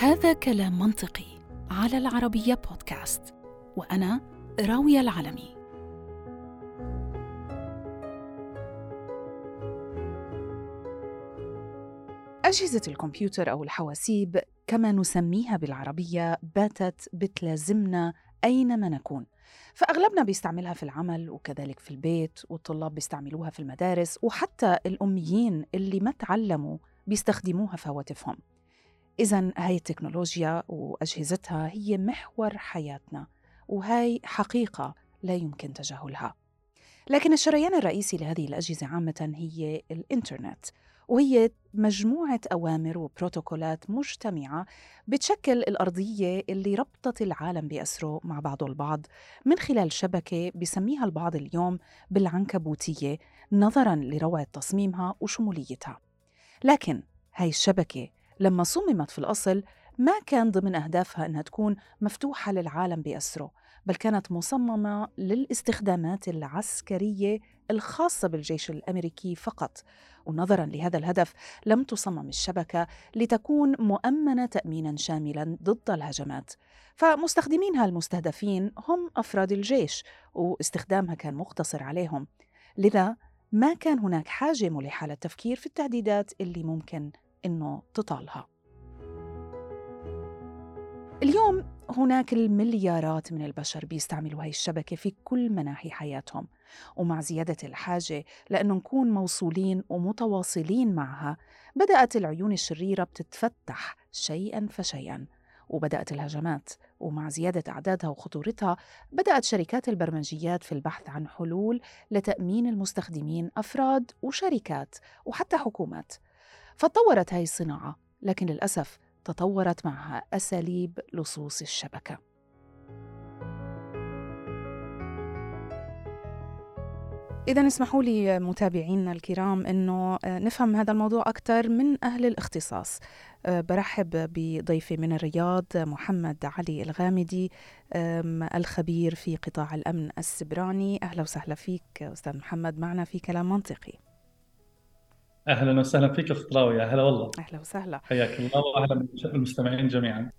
هذا كلام منطقي على العربية بودكاست وأنا راوية العلمي أجهزة الكمبيوتر أو الحواسيب كما نسميها بالعربية باتت بتلازمنا أينما نكون. فأغلبنا بيستعملها في العمل وكذلك في البيت والطلاب بيستعملوها في المدارس وحتى الأميين اللي ما تعلموا بيستخدموها في هواتفهم إذا هاي التكنولوجيا وأجهزتها هي محور حياتنا وهاي حقيقة لا يمكن تجاهلها. لكن الشريان الرئيسي لهذه الأجهزة عامة هي الإنترنت وهي مجموعة أوامر وبروتوكولات مجتمعة بتشكل الأرضية اللي ربطت العالم بأسره مع بعضه البعض. من خلال شبكة بسميها البعض اليوم بالعنكبوتية نظراً لروعة تصميمها وشموليتها. لكن هاي الشبكة لما صممت في الأصل ما كان ضمن أهدافها أنها تكون مفتوحة للعالم بأسره بل كانت مصممة للاستخدامات العسكرية الخاصة بالجيش الأمريكي فقط. ونظرا لهذا الهدف لم تصمم الشبكة لتكون مؤمنة تأمينا شاملا ضد الهجمات. فمستخدمينها المستهدفين هم أفراد الجيش واستخدامها كان مقتصر عليهم. لذا ما كان هناك حاجة ملحة للتفكير في التهديدات اللي ممكن إنه تطالها. اليوم هناك المليارات من البشر بيستعملوا هاي الشبكة في كل مناحي حياتهم ومع زيادة الحاجة لأنه نكون موصولين ومتواصلين معها بدأت العيون الشريرة بتتفتح شيئا فشيئا وبدأت الهجمات ومع زيادة أعدادها وخطورتها بدأت شركات البرمجيات في البحث عن حلول لتأمين المستخدمين أفراد وشركات وحتى حكومات. فتطورت هاي الصناعة لكن للأسف تطورت معها أساليب لصوص الشبكة. إذا اسمحوا لي متابعينا الكرام أنه نفهم هذا الموضوع أكثر من أهل الاختصاص. برحب بضيفي من الرياض محمد علي الغامدي الخبير في قطاع الأمن السبراني. أهلا وسهلا فيك أستاذ محمد معنا في كلام منطقي. أهلا وسهلا فيك أخت راويه هلا والله. أهلا وسهلا. حياك الله واهلا بالمستمعين جميعا.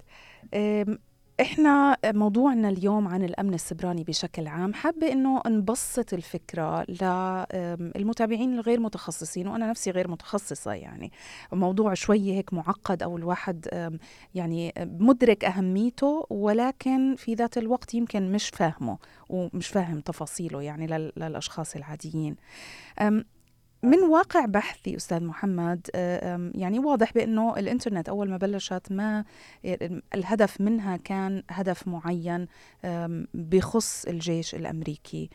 إحنا موضوعنا اليوم عن الأمن السبراني بشكل عام. حابة إنه نبسط الفكرة للمتابعين الغير متخصصين وأنا نفسي غير متخصصة يعني. موضوع شوي هيك معقد أو الواحد يعني مدرك أهميته ولكن في ذات الوقت يمكن مش فاهمه ومش فاهم تفاصيله يعني للأشخاص العاديين. من واقع بحثي أستاذ محمد يعني واضح بأنه الإنترنت أول ما بلشت ما الهدف منها كان هدف معين بخص الجيش الأمريكي.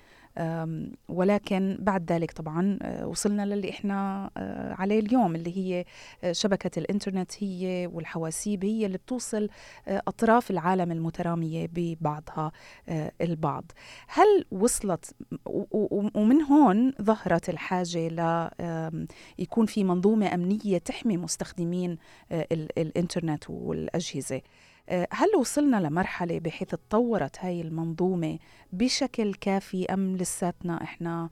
ولكن بعد ذلك طبعا آه، وصلنا للي إحنا آه، عليه اليوم اللي هي آه، شبكة الإنترنت هي والحواسيب هي اللي بتوصل أطراف العالم المترامية ببعضها البعض. هل وصلت ومن هون ظهرت الحاجة ل يكون في منظومة أمنية تحمي مستخدمين الإنترنت والأجهزة؟ هل وصلنا لمرحلة بحيث تطورت هاي المنظومة بشكل كافي أم لساتنا إحنا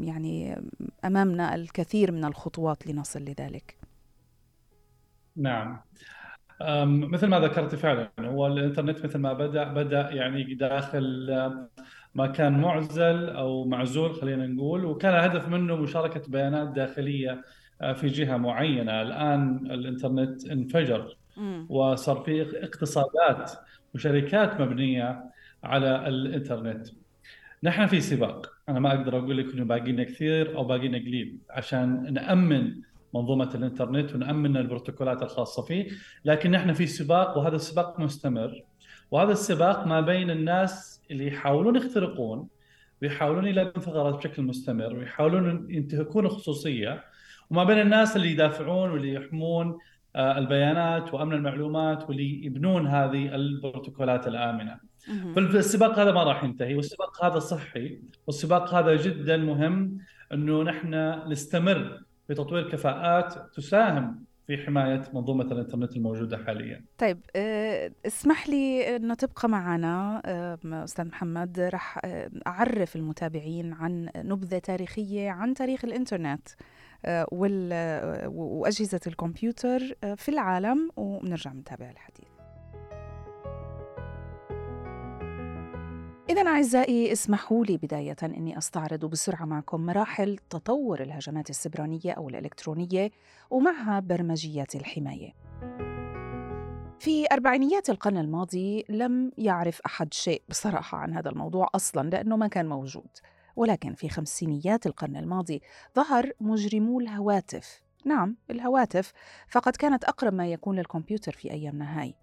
يعني أمامنا الكثير من الخطوات لنصل لذلك؟ نعم. مثل ما ذكرت فعلا هو الإنترنت مثل ما بدأ بدأ يعني داخل ما كان معزل أو معزول خلينا نقول وكان الهدف منه مشاركة بيانات داخلية آه، في جهة معينة. الآن الإنترنت انفجر. وصار في اقتصادات وشركات مبنية على الإنترنت. نحن في سباق. أنا ما أقدر أقول لك إنه باقي لنا كثير أو باقي لنا قليل عشان نأمن منظومة الإنترنت ونأمن البروتوكولات الخاصة فيه لكن نحن في سباق وهذا السباق مستمر. وهذا السباق ما بين الناس اللي يحاولون يخترقون ويحاولون يلاقون ثغرات بشكل مستمر ويحاولون ينتهكون الخصوصيه وما بين الناس اللي يدافعون واللي يحمون البيانات وأمن المعلومات واللي يبنون هذه البروتوكولات الآمنة. فالسباق هذا ما راح ينتهي والسباق هذا صحي والسباق هذا جدا مهم إنه نحن نستمر في تطوير كفاءات تساهم في حماية منظومة الإنترنت الموجودة حاليا. طيب آه، اسمح لي أنه تبقى معنا آه، أستاذ محمد رح أعرف المتابعين عن نبذة تاريخية عن تاريخ الإنترنت. آه، وأجهزة الكمبيوتر في العالم ونرجع نتابع الحديث إذا أعزائي اسمحوا لي بداية أني أستعرض بسرعة معكم مراحل تطور الهجمات السبرانية أو الإلكترونية ومعها برمجيات الحماية. في أربعينيات القرن الماضي لم يعرف أحد شيء بصراحة عن هذا الموضوع أصلا لأنه ما كان موجود ولكن في خمسينيات القرن الماضي ظهر مجرمو الهواتف. نعم الهواتف فقد كانت أقرب ما يكون للكمبيوتر في أيامنا هاي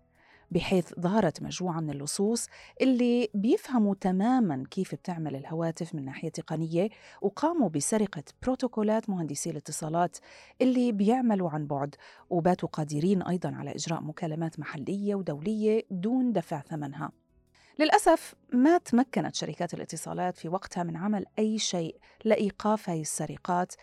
بحيث ظهرت مجموعة من اللصوص اللي بيفهموا تماما كيف بتعمل الهواتف من ناحية تقنية وقاموا بسرقة بروتوكولات مهندسي الاتصالات اللي بيعملوا عن بعد وباتوا قادرين أيضا على إجراء مكالمات محلية ودولية دون دفع ثمنها. للأسف ما تمكنت شركات الاتصالات في وقتها من عمل أي شيء لإيقاف هذه السرقات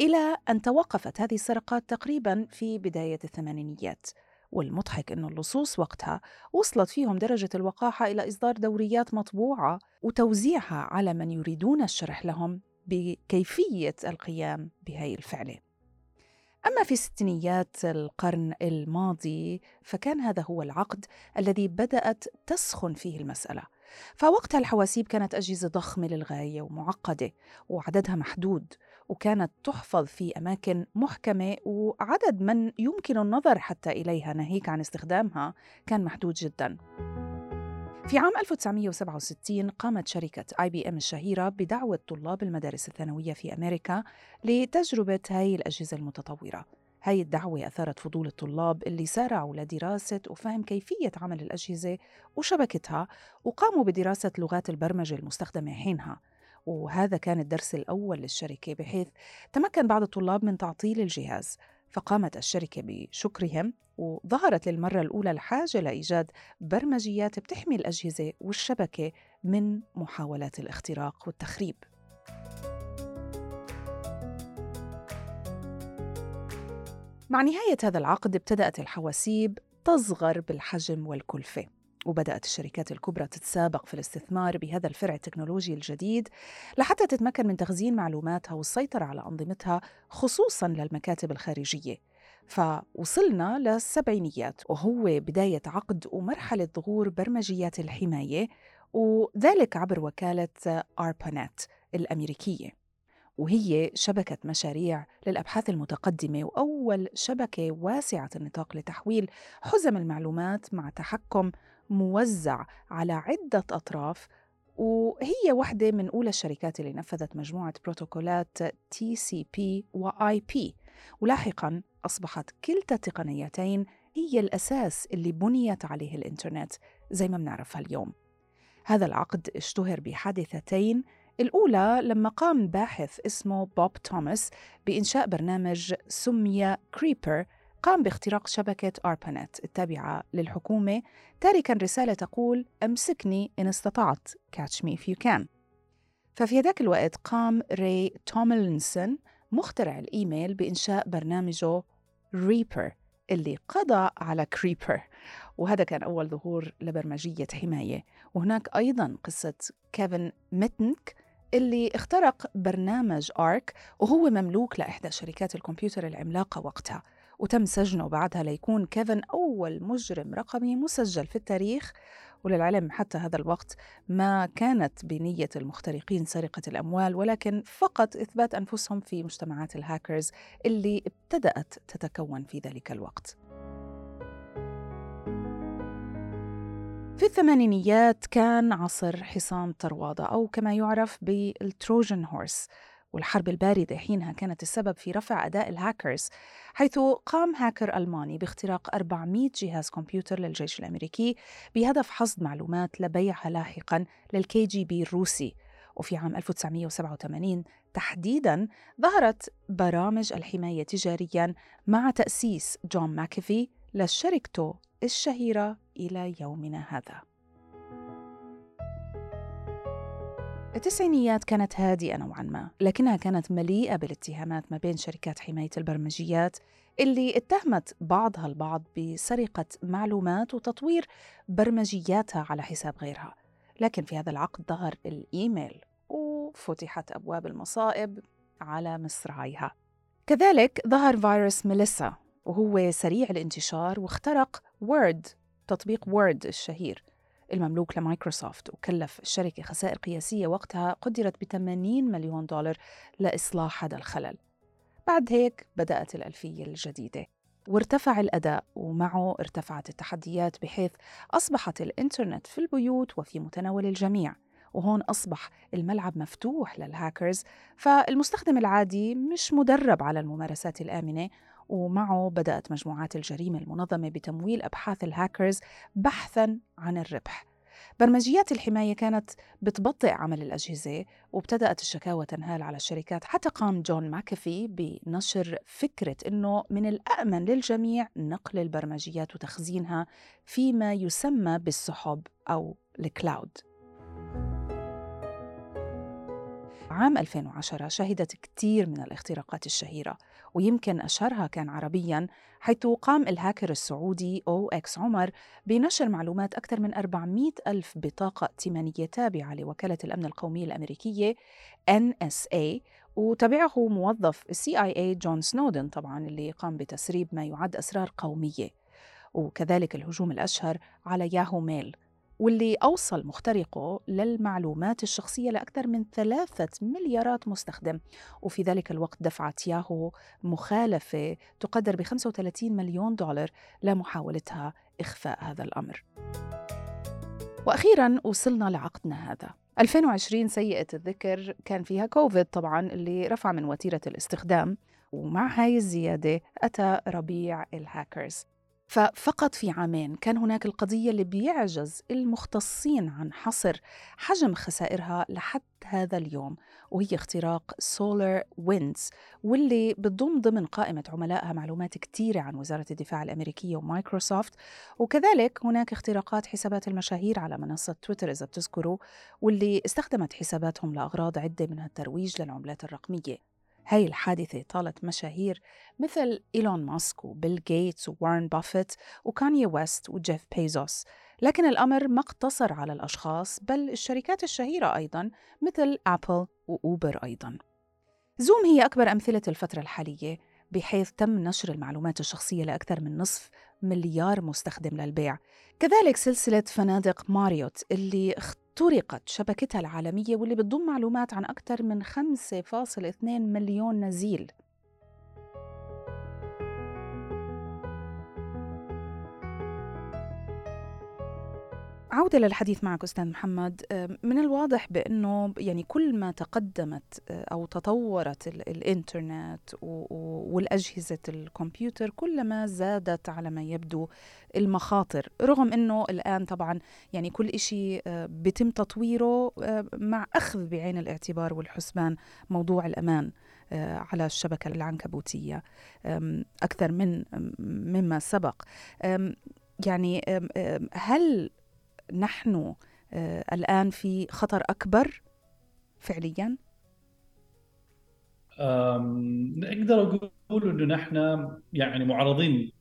إلى أن توقفت هذه السرقات تقريبا في بداية الثمانينيات. والمضحك أن اللصوص وقتها وصلت فيهم درجة الوقاحة إلى إصدار دوريات مطبوعة وتوزيعها على من يريدون الشرح لهم بكيفية القيام بهي الفعلة. أما في ستينيات القرن الماضي فكان هذا هو العقد الذي بدأت تسخن فيه المسألة. فوقتها الحواسيب كانت أجهزة ضخمة للغاية ومعقدة وعددها محدود وكانت تحفظ في أماكن محكمة وعدد من يمكن النظر حتى إليها ناهيك عن استخدامها كان محدود جدا. في عام 1967 قامت شركة آي بي إم الشهيرة بدعوة طلاب المدارس الثانوية في أمريكا لتجربة هاي الأجهزة المتطورة. هاي الدعوة أثارت فضول الطلاب اللي سارعوا لدراسة وفهم كيفية عمل الأجهزة وشبكتها وقاموا بدراسة لغات البرمجة المستخدمة حينها. وهذا كان الدرس الأول للشركة بحيث تمكن بعض الطلاب من تعطيل الجهاز. فقامت الشركة بشكرهم وظهرت للمرة الأولى الحاجة لإيجاد برمجيات بتحمي الأجهزة والشبكة من محاولات الاختراق والتخريب. مع نهاية هذا العقد ابتدأت الحواسيب تصغر بالحجم والكلفة. وبدأت الشركات الكبرى تتسابق في الاستثمار بهذا الفرع التكنولوجي الجديد لحتى تتمكن من تخزين معلوماتها والسيطرة على أنظمتها خصوصا للمكاتب الخارجية. فوصلنا للسبعينيات وهو بداية عقد ومرحلة ظهور برمجيات الحماية وذلك عبر وكالة ARPANET الأمريكية. وهي شبكة مشاريع للأبحاث المتقدمة وأول شبكة واسعة النطاق لتحويل حزم المعلومات مع تحكم موزع على عدة أطراف وهي واحدة من أولى الشركات اللي نفذت مجموعة بروتوكولات TCP و IP ولاحقا أصبحت كلتا التقنيتين هي الأساس اللي بنيت عليه الإنترنت زي ما بنعرفها اليوم. هذا العقد اشتهر بحادثتين الأولى لما قام باحث اسمه بوب توماس بإنشاء برنامج سمي كريبر قام باختراق شبكة أربانت التابعة للحكومة تاركا رسالة تقول أمسكني إن استطعت catch me if you can. ففي ذاك الوقت قام راي توملينسون مخترع الإيميل بإنشاء برنامجه Reaper اللي قضى على Creeper وهذا كان أول ظهور لبرمجية حماية. وهناك أيضا قصة كيفن ميتنيك اللي اخترق برنامج آرك وهو مملوك لإحدى شركات الكمبيوتر العملاقة وقتها. وتم سجنه بعدها ليكون كيفن أول مجرم رقمي مسجل في التاريخ وللعلم حتى هذا الوقت ما كانت بنية المخترقين سرقة الأموال ولكن فقط إثبات أنفسهم في مجتمعات الهاكرز اللي ابتدأت تتكون في ذلك الوقت. في الثمانينيات كان عصر حصان طروادة أو كما يعرف بال Trojan horse والحرب الباردة حينها كانت السبب في رفع أداء الهاكرز حيث قام هاكر ألماني باختراق 400 جهاز كمبيوتر للجيش الأمريكي بهدف حصد معلومات لبيعها لاحقا للكي جي بي الروسي. وفي عام 1987 تحديدا ظهرت برامج الحماية تجاريا مع تأسيس جون ماكافي لشركته الشهيرة إلى يومنا هذا. التسعينيات كانت هادئة نوعا ما لكنها كانت مليئة بالاتهامات ما بين شركات حماية البرمجيات اللي اتهمت بعضها البعض بسرقة معلومات وتطوير برمجياتها على حساب غيرها. لكن في هذا العقد ظهر الإيميل وفتحت أبواب المصائب على مصراعيها. كذلك ظهر فيروس ميليسا وهو سريع الانتشار واخترق وورد تطبيق وورد الشهير. المملوك لمايكروسوفت وكلف الشركة خسائر قياسية وقتها قدرت ب 80 مليون دولار لإصلاح هذا الخلل. بعد هيك بدأت الألفية الجديدة. وارتفع الأداء ومعه ارتفعت التحديات بحيث أصبحت الإنترنت في البيوت وفي متناول الجميع. وهون أصبح الملعب مفتوح للهاكرز فالمستخدم العادي مش مدرب على الممارسات الآمنة ومعه بدأت مجموعات الجريمة المنظمة بتمويل أبحاث الهاكرز بحثاً عن الربح. برمجيات الحماية كانت بتبطئ عمل الأجهزة وابتدأت الشكاوى تنهال على الشركات. حتى قام جون ماكافي بنشر فكرة أنه من الآمن للجميع نقل البرمجيات وتخزينها فيما يسمى بالسحب أو ال cloud. عام 2010 شهدت كثير من الاختراقات الشهيرة ويمكن أشهرها كان عربياً حيث قام الهاكر السعودي أو إكس عمر بنشر معلومات أكثر من 400 ألف بطاقة ائتمانية تابعة لوكالة الأمن القومي الأمريكية NSA وتبعه موظف السي اي اي جون سنودن طبعا اللي قام بتسريب ما يعد أسرار قومية. وكذلك الهجوم الأشهر على ياهو ميل. واللي أوصل مخترقه للمعلومات الشخصية لأكثر من ثلاثة مليارات مستخدم. وفي ذلك الوقت دفعت ياهو مخالفة تقدر ب 35 مليون دولار لمحاولتها إخفاء هذا الأمر. وأخيرا وصلنا لعقدنا هذا. 2020 سيئة الذكر كان فيها كوفيد طبعا اللي رفع من وتيرة الاستخدام ومع هاي الزيادة أتى ربيع الهاكرز ففقط في عامين كان هناك القضية اللي بيعجز المختصين عن حصر حجم خسائرها لحد هذا اليوم وهي اختراق سولار ويندز واللي بتضم ضمن قائمة عملائها معلومات كثيرة عن وزارة الدفاع الأمريكية ومايكروسوفت وكذلك هناك اختراقات حسابات المشاهير على منصة تويتر إذا بتذكروا واللي استخدمت حساباتهم لأغراض عدة منها الترويج للعملات الرقمية. هاي الحادثة طالت مشاهير مثل إيلون ماسك وبيل جيتس ووارن بافيت وكانيا ويست وجيف بيزوس. لكن الأمر ما اقتصر على الأشخاص بل الشركات الشهيرة أيضا مثل أبل وأوبر أيضا. زوم هي أكبر أمثلة الفترة الحالية بحيث تم نشر المعلومات الشخصية لأكثر من نصف مليار مستخدم للبيع. كذلك سلسلة فنادق ماريوت اللي اخترقت شبكتها العالمية واللي بتضم معلومات عن أكثر من 5.2 مليون نزيل. عودة للحديث معك أستاذ محمد. من الواضح بأنه يعني كل ما تقدمت أو تطورت الإنترنت والأجهزة الكمبيوتر كلما زادت على ما يبدو المخاطر رغم أنه الآن طبعا يعني كل إشي بيتم تطويره مع أخذ بعين الاعتبار والحسبان موضوع الأمان على الشبكة العنكبوتية أكثر من مما سبق يعني هل نحن آه، الآن في خطر أكبر فعليا؟ نقدر أقول أنه نحن يعني معرضين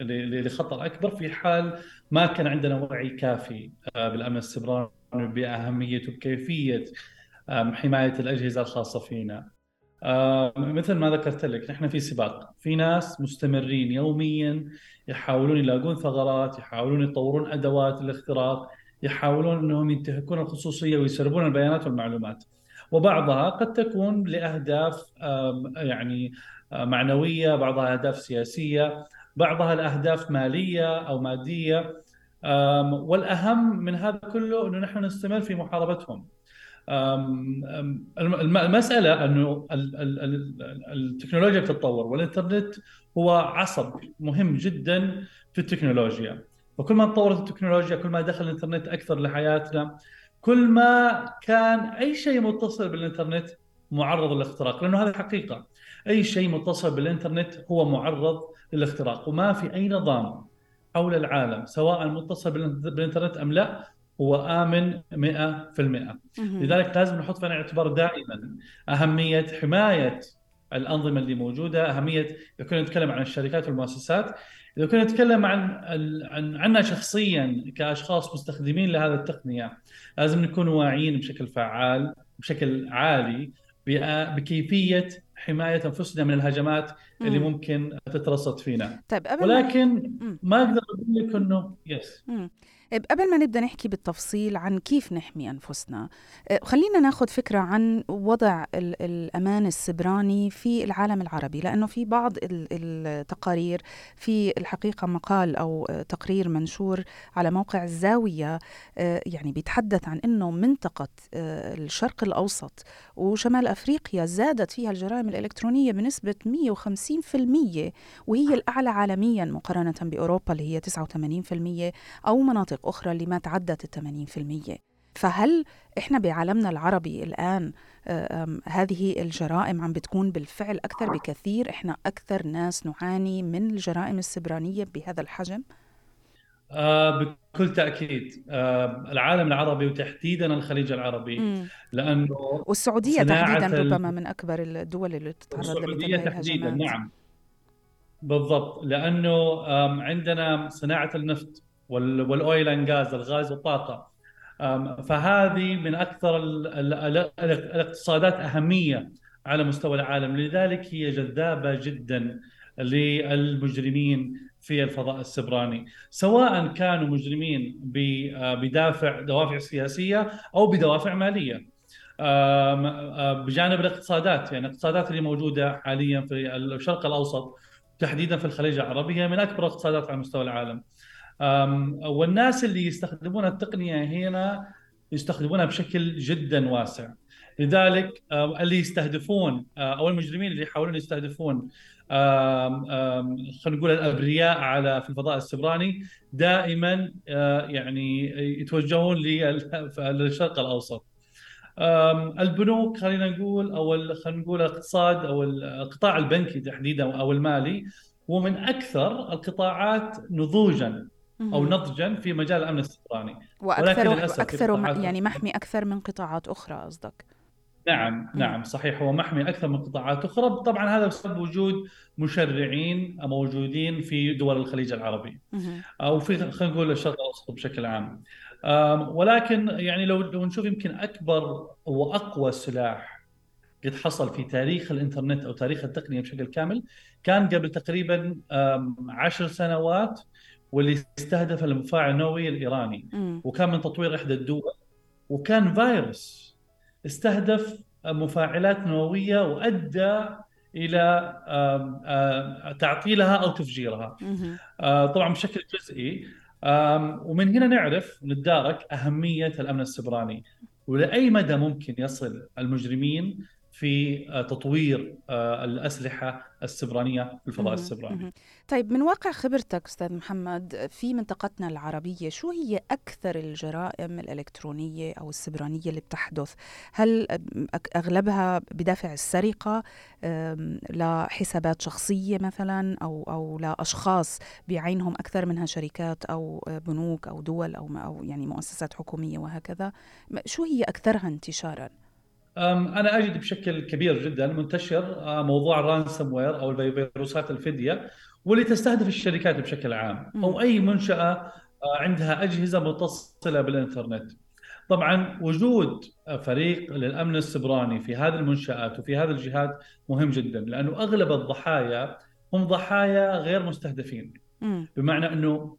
لخطر أكبر في حال ما كان عندنا وعي كافي آه، بالأمن السيبراني بأهمية وكيفية حماية الأجهزة الخاصة فينا. مثل ما ذكرت لك نحن في سباق. في ناس مستمرين يوميا يحاولون يلاقون ثغرات يحاولون يطورون أدوات الاختراق يحاولون إنهم ينتهكون الخصوصية ويسربون البيانات والمعلومات. وبعضها قد تكون لأهداف يعني معنوية بعضها أهداف سياسية بعضها لأهداف مالية أو مادية. والأهم من هذا كله إنه نحن نستمر في محاربتهم. المسألة إنه التكنولوجيا بتتطور والإنترنت هو عصب مهم جدا في التكنولوجيا. وكل ما تطورت التكنولوجيا كل ما دخل الإنترنت أكثر لحياتنا كل ما كان أي شيء متصل بالإنترنت معرض للاختراق لأنه هذه حقيقة. أي شيء متصل بالإنترنت هو معرض للاختراق. وما في أي نظام حول العالم سواء متصل بالإنترنت أم لا هو آمن 100% لذلك لازم نحط في الاعتبار دائما. أهمية حماية الأنظمة اللي موجودة أهمية كنا نتكلم عن الشركات والمؤسسات. إذا كنا نتكلم عن عن عنا شخصيا كأشخاص مستخدمين لهذه التقنية لازم نكون واعيين بشكل فعال بشكل عالي بكيفية حماية أنفسنا من الهجمات اللي مم. ممكن تترصد فينا طيب قبل ولكن. ما أقدر أقول لك إنه يس مم. قبل ما نبدأ نحكي بالتفصيل عن كيف نحمي أنفسنا أه، خلينا ناخذ فكرة عن وضع ال- الأمان السبراني في العالم العربي لأنه في بعض ال- التقارير في الحقيقة مقال أه، تقرير منشور على موقع الزاوية أه، يعني بيتحدث عن أنه منطقة أه، الشرق الأوسط وشمال أفريقيا زادت فيها الجرائم الإلكترونية بنسبة 150% وهي الأعلى عالميا مقارنة بأوروبا اللي هي 89% أو مناطق أخرى اللي ما تعدت الثمانين في المية. فهل إحنا بعالمنا العربي الآن آه، هذه الجرائم عم بتكون بالفعل أكثر بكثير؟ إحنا أكثر ناس نعاني من الجرائم السبرانية بهذا الحجم؟ آه بكل تأكيد. آه العالم العربي وتحديدا الخليج العربي. مم. لأنه والسعودية صناعة تحديدا ال- ربما من أكبر الدول اللي تتعرض السعوديه تحديدا نعم. بالضبط. لأنه عندنا صناعة النفط. والاويل اند غاز الغاز والطاقة. فهذه من أكثر ال- ال- ال- الاقتصادات أهمية على مستوى العالم. لذلك هي جذابة جدا للمجرمين في الفضاء السبراني. سواء كانوا مجرمين بدافع دوافع سياسية أو بدوافع مالية. بجانب الاقتصادات يعني الاقتصادات اللي موجودة حاليا في الشرق الأوسط تحديدا في الخليج العربي هي من أكبر الاقتصادات على مستوى العالم. والناس اللي يستخدمون التقنية هنا يستخدمونها بشكل جدا واسع. لذلك اللي يستهدفون أو المجرمين اللي يحاولون يستهدفون خلينا نقول الأبرياء على في الفضاء السبراني دائما يعني يتوجهون لل- للشرق الأوسط. البنوك خلينا نقول أو خلينا نقول الاقتصاد أو القطاع البنكي تحديدا أو المالي هو من أكثر القطاعات نضوجا. أو. نضجا في مجال الأمن السبراني وأكثر ولكن للأسف أكثر قطاعات يعني محمي أكثر من قطاعات أخرى قصدك نعم. نعم صحيح هو محمي أكثر من قطاعات أخرى طبعا هذا بسبب وجود مشرعين موجودين في دول الخليج العربي. أو في خلينا نقول الشرق الأوسط بشكل عام ولكن يعني لو لو نشوف يمكن أكبر وأقوى سلاح قد حصل في تاريخ الإنترنت أو تاريخ التقنية بشكل كامل كان قبل تقريبا عشر سنوات واللي استهدف المفاعل النووي الإيراني. مم. وكان من تطوير إحدى الدول. وكان فيروس استهدف مفاعلات نووية وأدى إلى تعطيلها أو تفجيرها. آه، طبعا بشكل جزئي. ومن هنا نعرف نتدارك أهمية الأمن السبراني. ولأي مدى ممكن يصل المجرمين في آه، تطوير آه، الأسلحة السبرانية في الفضاء. السبراني. طيب من واقع خبرتك أستاذ محمد في منطقتنا العربية شو هي أكثر الجرائم الإلكترونية أو السبرانية اللي بتحدث؟ هل أغلبها بدافع السرقة لحسابات شخصية مثلا أو أو لأشخاص بعينهم أكثر منها شركات أو بنوك أو دول أو أو يعني مؤسسات حكومية وهكذا؟ شو هي أكثرها انتشارا؟ أم، أنا أجد بشكل كبير جدا منتشر آه، موضوع الرانسوم وير أو الفيروسات الفدية واللي تستهدف الشركات بشكل عام. أو أي منشأة آه، عندها أجهزة متصلة بالإنترنت طبعا وجود فريق للأمن السبراني في هذه المنشآت وفي هذه الجهات مهم جدا لأنه أغلب الضحايا هم ضحايا غير مستهدفين. بمعنى أنه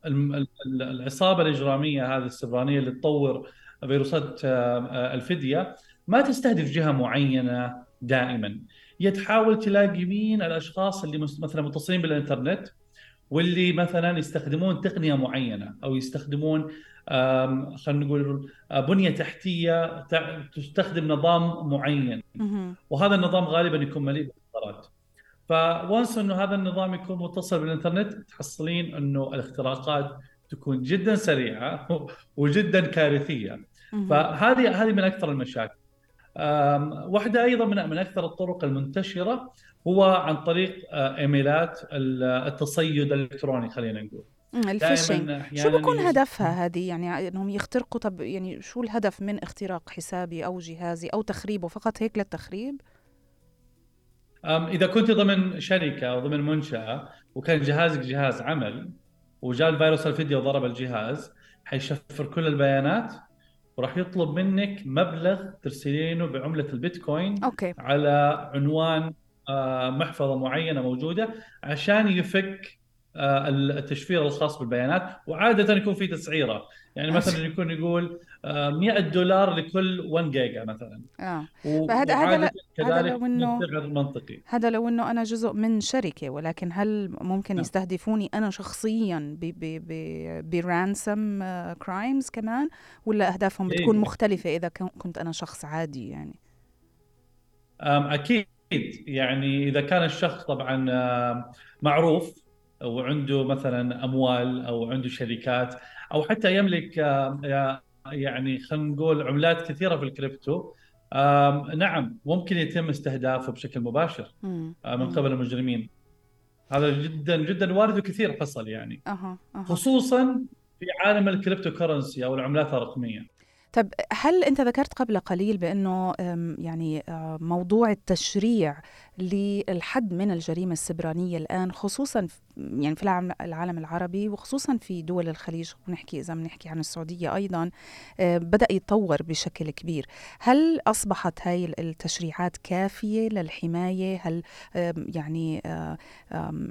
العصابة الإجرامية هذه السبرانية اللي تطور فيروسات آه، الفدية ما تستهدف جهة معينة دائما. هي تحاول تلاقي مين الأشخاص اللي مثلا متصلين بالإنترنت واللي مثلا يستخدمون تقنية معينة أو يستخدمون خلينا نقول آه، بنية تحتية تستخدم نظام معين. وهذا النظام غالبا يكون مليء بالإختراقات. فونس إنه هذا النظام يكون متصل بالإنترنت تحصلين إنه الاختراقات تكون جدا سريعة وجدا كارثية. فهذه هذه من أكثر المشاكل. أم، واحدة أيضا من من أكثر الطرق المنتشرة هو عن طريق آه، إيميلات ال- التصيد الإلكتروني خلينا نقول. ال phishing شو بكون هدفها هذه؟ يعني إنهم يخترقوا طب يعني شو الهدف من اختراق حسابي أو جهازي أو تخريبه؟ فقط هيك للتخريب؟ إذا كنت ضمن شركة أو ضمن منشأة وكان جهازك جهاز عمل وجاء الفيروس الفيديو وضرب الجهاز حيشفر كل البيانات وراح يطلب منك مبلغ ترسلينه بعملة البيتكوين okay. على عنوان آه، محفظة معينة موجودة عشان يفك التشفير الخاص بالبيانات وعاده يكون في تسعيره يعني مثلا يكون يقول 100 دولار لكل 1 جيجا مثلا. آه. فهذا هذا هذا لو انه منطقي. هذا لو إنه أنا جزء من شركة ولكن هل ممكن نعم. يستهدفوني أنا شخصيا ب ransom crimes كمان ولا أهدافهم بتكون إيه. مختلفة إذا كنت أنا شخص عادي يعني؟ أكيد. يعني إذا كان الشخص طبعا معروف وعنده مثلا أموال أو عنده شركات أو حتى يملك يعني خلينا نقول عملات كثيرة في الكريبتو. نعم ممكن يتم استهدافه بشكل مباشر آه، من قبل المجرمين. هذا جدا جدا وارد وكثير حصل يعني. أه. أه. خصوصا في عالم ال cryptocurrency أو العملات الرقمية. طب هل أنت ذكرت قبل قليل بأنه يعني آه، موضوع التشريع للحد من الجريمة السبرانية الآن خصوصا يعني في العالم العربي وخصوصا في دول الخليج. ونحكي إذا بنحكي عن السعودية أيضا آه، بدأ يتطور بشكل كبير. هل أصبحت هاي التشريعات كافية للحماية؟ هل يعني آه،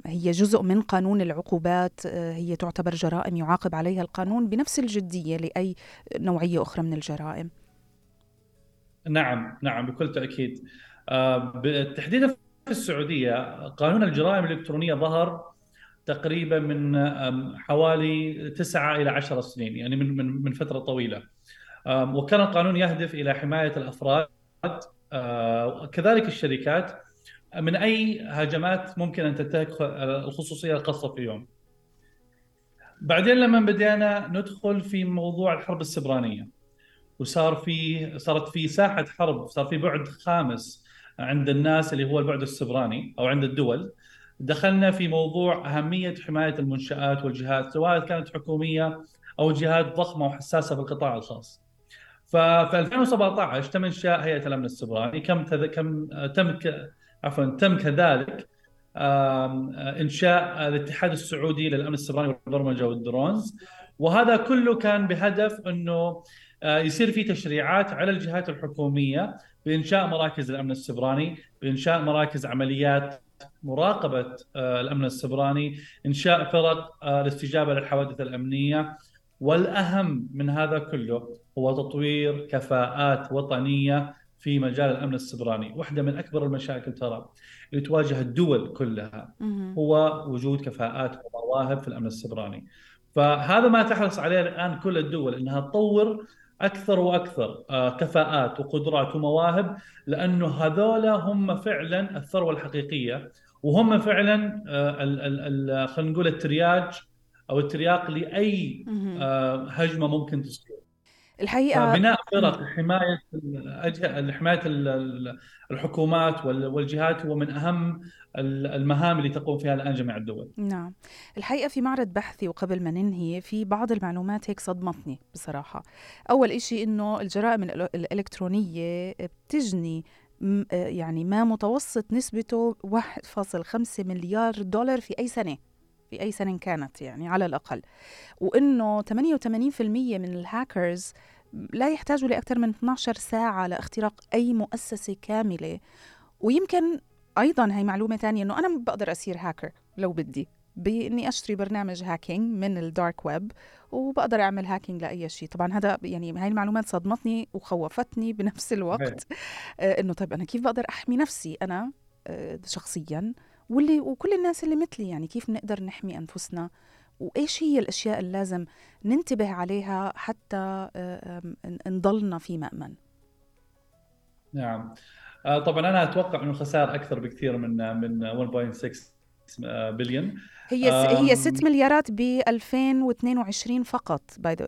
هي جزء من قانون العقوبات؟ هي تعتبر جرائم يعاقب عليها القانون بنفس الجدية لأي نوعية أخرى من الجرائم؟ نعم نعم بكل تأكيد. آه، تحديدا في السعودية قانون الجرائم الإلكترونية ظهر تقريبا من حوالي تسعة إلى عشر سنين يعني من من من فترة طويلة وكان القانون يهدف إلى حماية الأفراد آه، كذلك الشركات من أي هجمات ممكن أن تنتهك الخصوصية الخاصه فيهم. بعدين لما بدينا ندخل في موضوع الحرب السبرانية وصار في صارت في ساحة حرب صار في بعد خامس عند الناس اللي هو البعد السبراني أو عند الدول. دخلنا في موضوع أهمية حماية المنشآت والجهات سواء كانت حكومية أو جهات ضخمة وحساسة في القطاع الخاص. ففي 2017 تم إنشاء هيئة الأمن السبراني. كم تذ... كم تم ك... عفوا تم كذلك إنشاء الاتحاد السعودي للأمن السيبراني والبرمجة وال drones. وهذا كله كان بهدف إنه يصير في تشريعات على الجهات الحكومية بإنشاء مراكز الأمن السيبراني، بإنشاء مراكز عمليات مراقبة آه، الأمن السيبراني، إنشاء فرق آه، الاستجابة للحوادث الأمنية، والأهم من هذا كله هو تطوير كفاءات وطنية في مجال الأمن السيبراني، واحدة من أكبر المشاكل ترى اللي تواجه الدول كلها هو وجود كفاءات ومواهب في الأمن السبراني. فهذا ما تحرص عليه الآن كل الدول إنها تطور أكثر وأكثر آه، كفاءات وقدرات ومواهب لأنه هذولا هم فعلا الثروة الحقيقية وهم فعلا آه، خلينا نقول الترياج أو الترياق لأي آه، هجمة ممكن تصير. الحقيقة بناء فرق حماية حماية الحكومات والجهات هو من أهم المهام اللي تقوم فيها الآن جميع الدول. نعم. الحقيقة في معرض بحثي وقبل ما ننهي في بعض المعلومات هيك صدمتني بصراحة. أول شيء إنه الجرائم الإلكترونية بتجني يعني ما متوسط نسبته 1.5 مليار دولار في أي سنة. في أي سنة كانت يعني على الأقل. وإنه 88% من الهاكرز لا يحتاجوا لأكثر من 12 ساعة لاختراق أي مؤسسة كاملة. ويمكن أيضا هي معلومة ثانية إنه أنا بقدر أصير هاكر لو بدي بإني أشتري برنامج hacking من ال dark web وبقدر أعمل hacking لأي شيء. طبعا هذا يعني هاي المعلومات صدمتني وخوفتني بنفس الوقت. آه إنه طيب أنا كيف بقدر أحمي نفسي أنا آه شخصيا؟ واللي وكل الناس اللي مثلي يعني كيف نقدر نحمي أنفسنا؟ وإيش هي الأشياء اللي لازم ننتبه عليها حتى آه، نضلنا في مأمن؟ نعم. آه، طبعا أنا أتوقع إنه الخسائر أكثر بكثير من من 1.6 بليون هي هي 6 مليارات ب 2022 فقط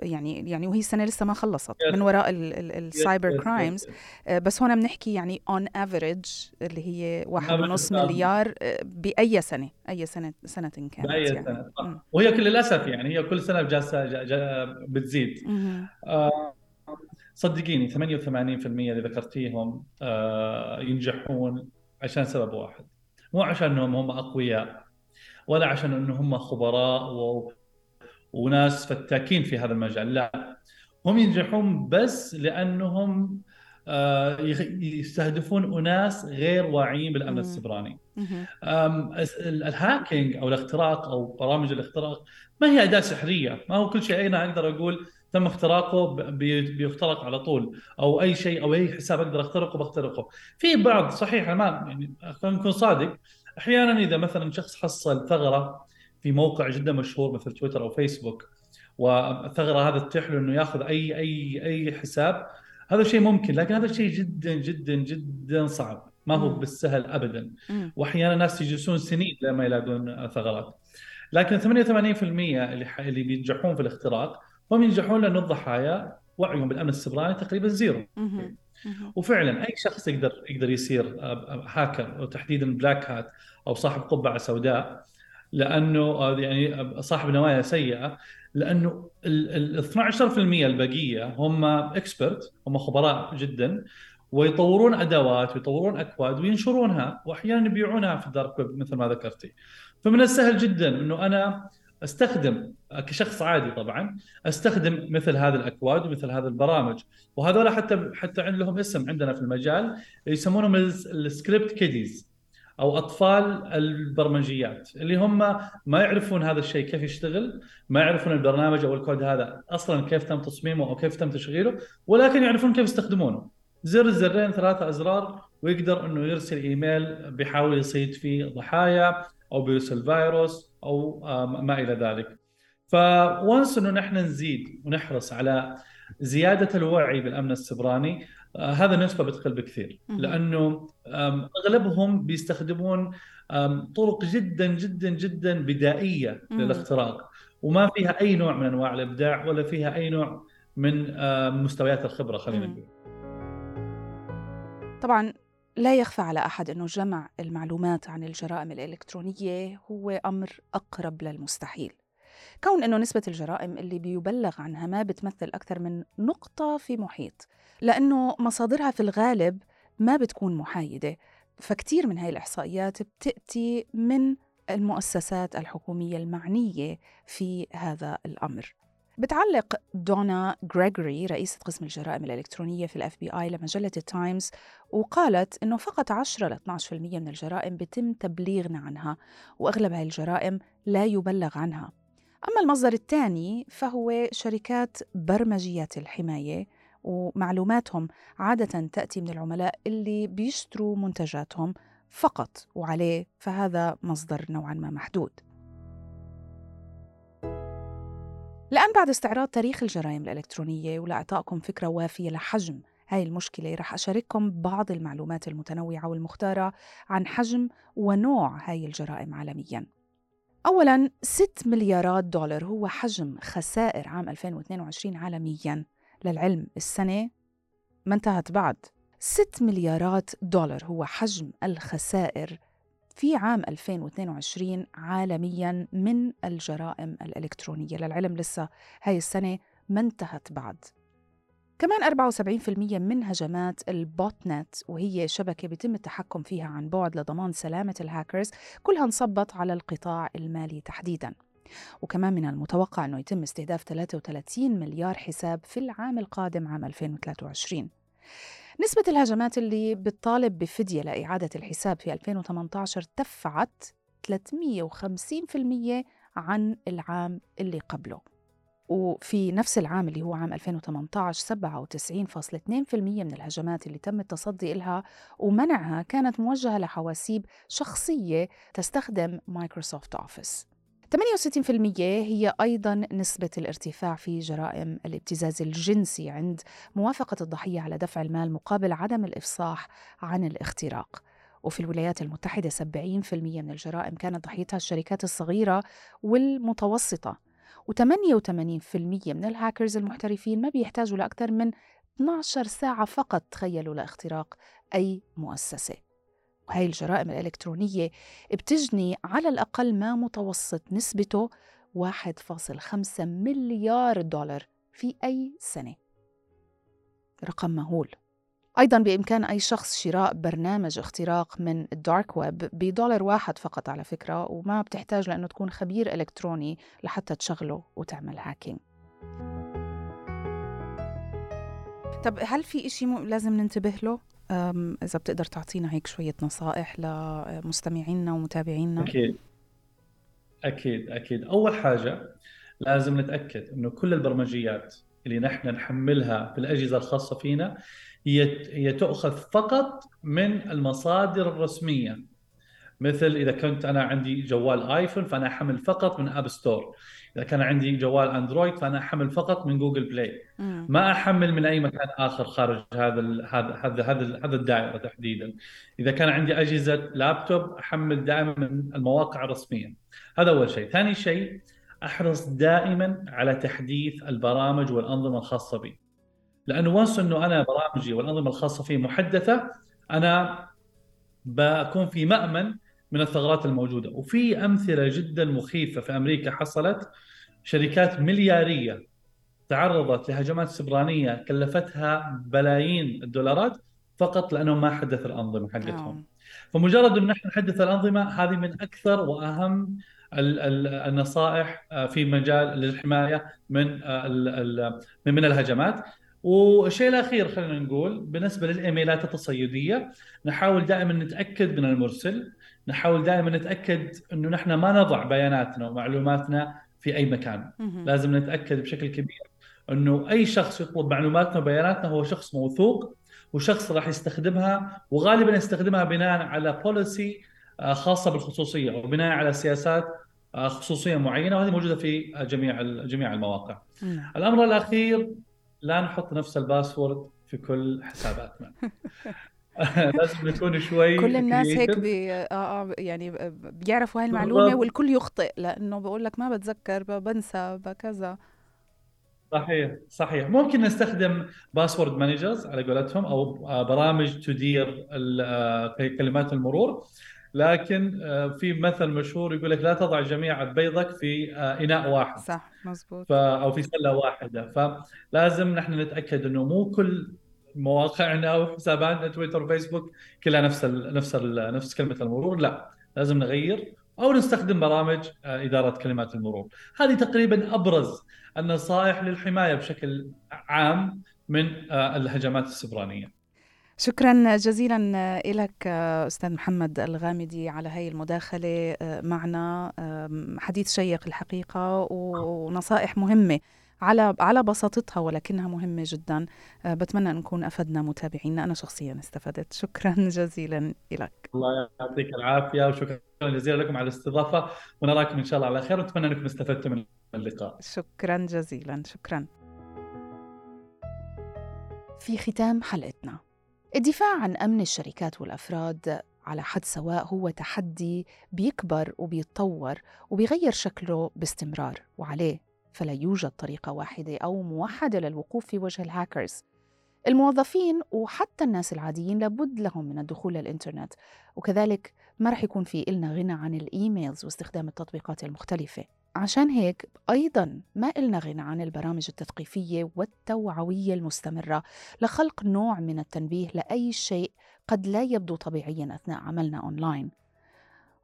يعني يعني وهي السنة لسه ما خلصت من وراء ال cyber crimes آه، بس هون بنحكي يعني on average اللي هي 1.5 مليار آه، بأي سنة؟ أي سنة سنة كانت بأي يعني. سنة. وهي كل للأسف يعني هي كل سنة جالسه بتزيد. صدقيني 88% اللي ذكرتيهم ينجحون عشان سبب واحد. مو عشان إنهم هم أقوياء ولا عشان انهم هم خبراء و... وناس فتاكين في هذا المجال لا. هم ينجحون بس لأنهم آه، يستهدفون أناس غير واعيين بالأمن السبراني. الهاكينج أو الاختراق أو برامج الاختراق ما هي أداة سحرية، ما هو كل شيء أنا أقدر أقول تم اختراقه بيخترق على طول أو أي شيء أو أي حساب أقدر أخترقه بخترقه. في بعض صحيح ما يعني خلينا نكون صادق. أحيانا إذا مثلا شخص حصل ثغرة في موقع جدا مشهور مثل تويتر أو فيسبوك والثغرة هذا تتيح له إنه يأخذ أي أي أي حساب هذا شيء ممكن لكن هذا شيء جدا جدا جدا صعب. ما هو بالسهل ابدا. واحيانا الناس يجلسون سنين لما يلاقون ثغرات. لكن 88% اللي اللي بينجحون في الاختراق هم ينجحون لأنه الضحايا وعيهم بالأمن السيبراني تقريبا zero. وفعلا أي شخص يقدر يقدر يصير هاكر وتحديدا black hat أو صاحب قبعة سوداء لأنه يعني صاحب نوايا سيئة لأنه ال 12% البقية هم expert هم خبراء جدا ويطورون أدوات ويطورون أكواد وينشرونها واحيانا يبيعونها في ال dark web مثل ما ذكرتي. فمن السهل جدا إنه أنا أستخدم كشخص عادي طبعا أستخدم مثل هذه الأكواد ومثل هذه البرامج. وهذول حتى حتى عندهم اسم عندنا في المجال يسمونهم ال script kiddies أو أطفال البرمجيات اللي هم ما يعرفون هذا الشيء كيف يشتغل ما يعرفون البرنامج أو الكود هذا أصلا كيف تم تصميمه أو كيف تم تشغيله ولكن يعرفون كيف يستخدمونه. زر زرين ثلاثة أزرار ويقدر إنه يرسل إيميل بيحاول يصيد فيه ضحايا أو بيرسل فيروس. أو ما إلى ذلك. ف once إنه نحن نزيد ونحرص على زيادة الوعي بالأمن السيبراني آه، هذا النسبة بتقل بكثير. لأنه أغلبهم بيستخدمون طرق جدا جدا جدا بدائية للاختراق. وما فيها أي نوع من أنواع الإبداع ولا فيها أي نوع من مستويات الخبرة خلينا نقول. طبعا لا يخفى على أحد إنه جمع المعلومات عن الجرائم الإلكترونية هو أمر أقرب للمستحيل. كون إنه نسبة الجرائم اللي بيبلغ عنها ما بتمثل أكثر من نقطة في محيط لأنه مصادرها في الغالب ما بتكون محايدة. فكتير من هاي الإحصائيات بتأتي من المؤسسات الحكومية المعنية في هذا الأمر. بتعلق دونا غريغوري رئيسة قسم الجرائم الإلكترونية في ال FBI لمجلة التايمز وقالت إنه فقط 10 ل 12% من الجرائم بيتم تبليغنا عنها وأغلب هاي الجرائم لا يبلغ عنها. أما المصدر الثاني فهو شركات برمجيات الحماية ومعلوماتهم عادة تأتي من العملاء اللي بيشتروا منتجاتهم فقط وعليه فهذا مصدر نوعا ما محدود. الآن بعد استعراض تاريخ الجرائم الإلكترونية ولإعطائكم فكرة وافية لحجم هاي المشكلة رح أشارككم بعض المعلومات المتنوعة والمختارة عن حجم ونوع هاي الجرائم عالمياً. أولاً 6 مليارات دولار هو حجم خسائر عام 2022 عالمياً. للعلم السنة ما انتهت بعد. 6 مليارات دولار هو حجم الخسائر في عام 2022 عالميا من الجرائم الإلكترونية. للعلم لسه هاي السنة ما انتهت بعد. كمان 74% من هجمات ال botnet وهي شبكة بيتم التحكم فيها عن بعد لضمان سلامة الهاكرز كلها انصبت على القطاع المالي تحديداً. وكمان من المتوقع أنه يتم استهداف 33 مليار حساب في العام القادم عام 2023 نسبة الهجمات اللي بتطالب بفدية لإعادة الحساب في 2018 ارتفعت 350% عن العام اللي قبله. وفي نفس العام اللي هو عام 2018 97.2% من الهجمات اللي تم التصدي لها ومنعها كانت موجهة لحواسيب شخصية تستخدم مايكروسوفت أوفيس. 68% هي أيضا نسبة الارتفاع في جرائم الابتزاز الجنسي عند موافقة الضحية على دفع المال مقابل عدم الإفصاح عن الاختراق. وفي الولايات المتحدة 70% من الجرائم كانت ضحيتها الشركات الصغيرة والمتوسطة و88% من الهاكرز المحترفين ما بيحتاجوا لأكثر من 12 ساعة فقط تخيلوا لاختراق أي مؤسسة. وهي الجرائم الإلكترونية بتجني على الأقل ما متوسط نسبته 1.5 مليار دولار في أي سنة. رقم مهول. أيضا بإمكان أي شخص شراء برنامج اختراق من ال dark web بدولار واحد فقط على فكرة وما بتحتاج لأنه تكون خبير إلكتروني لحتى تشغله وتعمل hacking طب هل في إشي لازم ننتبه له؟ إذا بتقدر تعطينا هيك شوية نصائح لمستمعينا ومتابعينا. أكيد. أكيد أكيد. أول حاجة لازم نتأكد إنه كل البرمجيات اللي نحن نحملها في الأجهزة الخاصة فينا هي هي تؤخذ فقط من المصادر الرسمية. مثل إذا كنت أنا عندي جوال آيفون فأنا احمل فقط من آب ستور إذا كان عندي جوال اندرويد فأنا أحمل فقط من جوجل بلاي مم. ما أحمل من أي مكان آخر خارج هذا ال- هذا هذا هذا هذا الدائرة تحديدا. إذا كان عندي أجهزة لابتوب أحمل دائما من المواقع الرسمية. هذا أول شيء. ثاني شيء أحرص دائما على تحديث البرامج والأنظمة الخاصة بي. لأنه وانس إنه أنا برامجي والأنظمة الخاصة فيه محدثة أنا بكون في مأمن من الثغرات الموجودة. وفي أمثلة جدا مخيفة في أمريكا حصلت. شركات مليارية تعرضت لهجمات سبرانية كلفتها بلايين الدولارات فقط لأنهم ما حدث الأنظمة حقتهم. آه. فمجرد أن نحن نحدث الأنظمة هذه من أكثر وأهم ال- ال- النصائح آه، في مجال للحماية من آه، من من الهجمات. والشيء الأخير خلينا نقول بالنسبة للإيميلات التصيدية نحاول دائما نتأكد من المرسل. نحاول دائما نتأكد إنه نحن ما نضع بياناتنا ومعلوماتنا في أي مكان. لازم نتأكد بشكل كبير إنه أي شخص يطلب معلوماتنا وبياناتنا هو شخص موثوق وشخص راح يستخدمها وغالبا يستخدمها بناء على policy خاصة بالخصوصية وبناء على سياسات آه، خصوصية معينة وهذه موجودة في آه، جميع جميع المواقع. نعم. الأمر الأخير لا نحط نفس ال password في كل حساباتنا. لازم نكون شوي كل الناس هيك. بي... آه آه يعني بيعرفوا هاي المعلومة بالضبط. والكل يخطئ لأنه بقول لك ما بتذكر بنسى بكذا صحيح صحيح. ممكن نستخدم password managers على قولتهم أو آه، برامج تدير آه، كلمات المرور. لكن آه، في مثل مشهور يقول لك لا تضع جميع بيضك في آه، إناء واحد. صح مزبوط. ف أو في سلة واحدة. فلازم نحن نتأكد إنه مو كل مواقعنا أو حساباتنا تويتر وفيسبوك كلها نفس ال نفس ال نفس كلمة المرور. لا لازم نغير أو نستخدم برامج آه، إدارة كلمات المرور. هذه تقريبا أبرز النصائح للحماية بشكل عام من آه، الهجمات السبرانية. شكرا جزيلا لك أستاذ محمد الغامدي على هاي المداخلة آه، معنا حديث شيق الحقيقة ونصائح مهمة. على على بساطتها ولكنها مهمة جدا. آه، بتمنى أن نكون أفدنا متابعينا. أنا شخصيا استفدت. شكرا جزيلا لك الله يعطيك العافية وشكرا جزيلا لكم على الاستضافة. ونراكم إن شاء الله على خير ونتمنى أنكم استفدتم من اللقاء. شكرا جزيلا. شكرا. في ختام حلقتنا. الدفاع عن أمن الشركات والأفراد على حد سواء هو تحدي بيكبر وبيتطور وبيغير شكله باستمرار. وعليه فلا يوجد طريقة واحدة أو موحدة للوقوف في وجه الهاكرز الموظفين وحتى الناس العاديين لابد لهم من الدخول للإنترنت وكذلك ما رح يكون في إلنا غنى عن ال emails واستخدام التطبيقات المختلفة. عشان هيك أيضا ما إلنا غنى عن البرامج التثقيفية والتوعوية المستمرة لخلق نوع من التنبيه لأي شيء قد لا يبدو طبيعيا أثناء عملنا أونلاين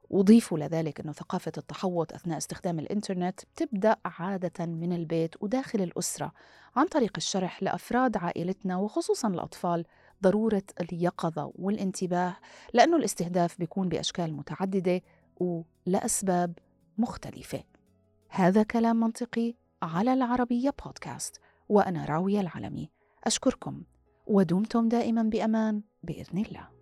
وضيفوا لذلك أنه ثقافة التحوط أثناء استخدام الإنترنت تبدأ عادة من البيت وداخل الأسرة عن طريق الشرح لأفراد عائلتنا وخصوصا الأطفال ضرورة اليقظة والانتباه لأنه الاستهداف بيكون بأشكال متعددة ولأسباب مختلفة. هذا كلام منطقي على العربية بودكاست وأنا راوية العلمي. أشكركم ودمتم دائما بأمان بإذن الله.